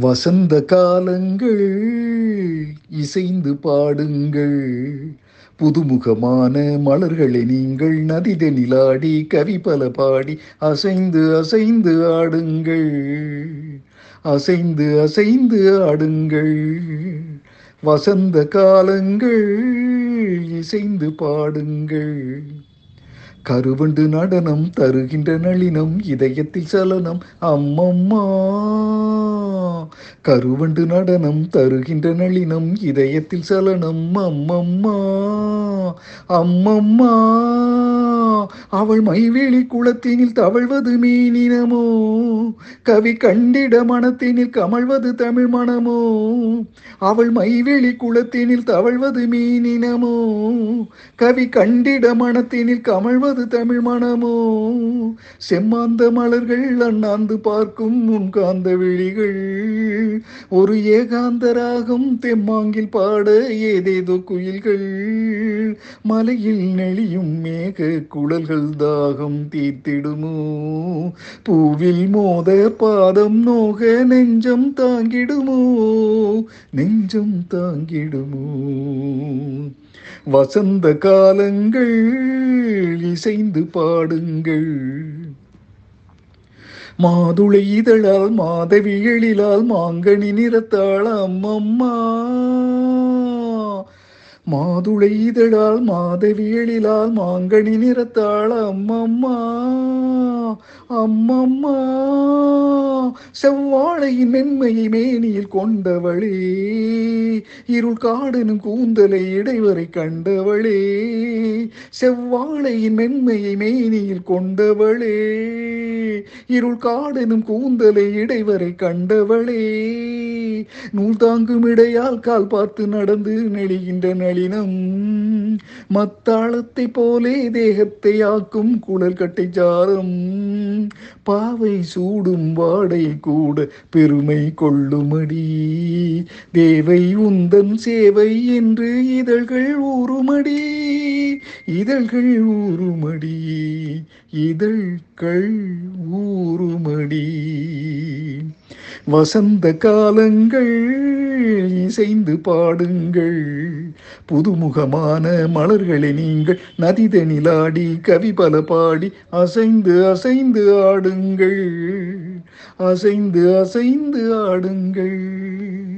வசந்த காலங்கள் இசைந்து பாடுங்கள். புதுமுகமான மலர்களை நீங்கள் நதிதனிலாடி கவி பல பாடி அசைந்து அசைந்து ஆடுங்கள். அசைந்து அசைந்து ஆடுங்கள். வசந்த காலங்கள் இசைந்து பாடுங்கள். கருவண்டு நடனம் தருகின்ற நளினம் இதயத்தில் சலனம் அம்மம்மா. கருவண்டு நடனம் தருகின்ற நளினம் இதயத்தில் சலனம் அம்மம்மா அம்மம்மா. அவள் மைவேலி குளத்தினில் தவழ்வது மீனினமோ? கவி கண்டிட மனத்தினில் கமழ்வது தமிழ் மனமோ? அவள் மைவேலி குளத்தினில் தவழ்வது மீனினமோ? கவி கண்டிட மனத்தினில் கமழ்வது தமிழ் மனமோ? செம்மாந்த மலர்கள் அண்ணாந்து பார்க்கும் முன்காந்த விழிகள். ஒரு ஏகாந்த ராகம் தெம்மாங்கில் பாட ஏதேதோ குயில்கள். மலையில் நெளியும் மேக குழல்கள் தாகம் தீத்திடுமோ பூவில் மோத பாதம் நோக நெஞ்சம் தாங்கிடுமோ? நெஞ்சம் தாங்கிடுமோ? வசந்த காலங்கள் இசைந்து பாடுங்கள். மாதுளை இதழால் மாதவி எழிலால் மாங்கனி நிறத்தாள் அம்மம்மா. மாதுளை இதழால் மாதவி மாங்கனி நிறத்தாள் அம்மம்மா. அம்மம்மா செவ்வாழையின் மென்மையை மேனியில் கொண்டவளே இருள் காடனும் கூந்தலை இடைவரை கண்டவளே செவ்வாழையின் மென்மையை மேனியில் கொண்டவளே இருள் காடனும் கூந்தலை இடைவரை கண்டவளே நூல் தாங்கும் இடையால் கால் பார்த்து நடந்து நெளிகின்ற நளினம். மத்தாளத்தை போலே தேகத்தை ஆக்கும் குழல் கட்டை சாரம் பாவை சூடும் வாடை கூட பெருமை கொள்ளுமடி. தேவை உந்தன் சேவை என்று இதழ்கள் ஊறுமடி. இதழ்கள் ஊறுமடி இதழ்கள் ஊறுமடி. வசந்த காலங்கள் இசைந்து பாடுங்கள். புதுமுகமான மலர்களை நீங்கள் நதிதனிலாடி கவி பல பாடி அசைந்து அசைந்து ஆடுங்கள். அசைந்து அசைந்து ஆடுங்கள்.